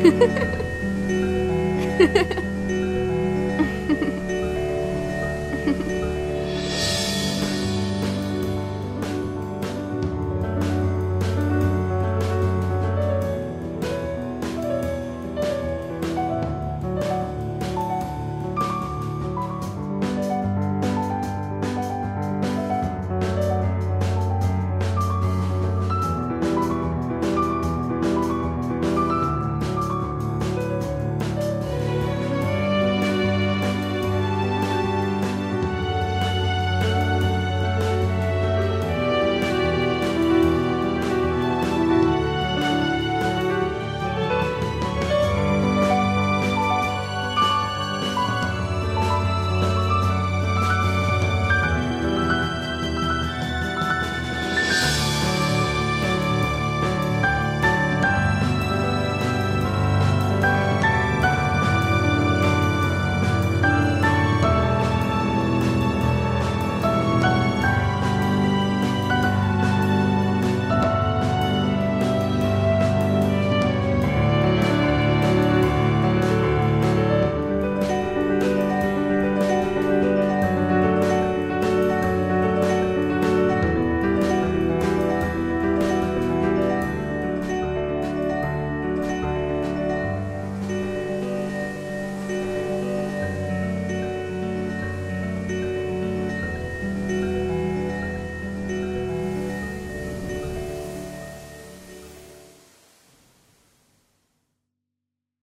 フフフフ。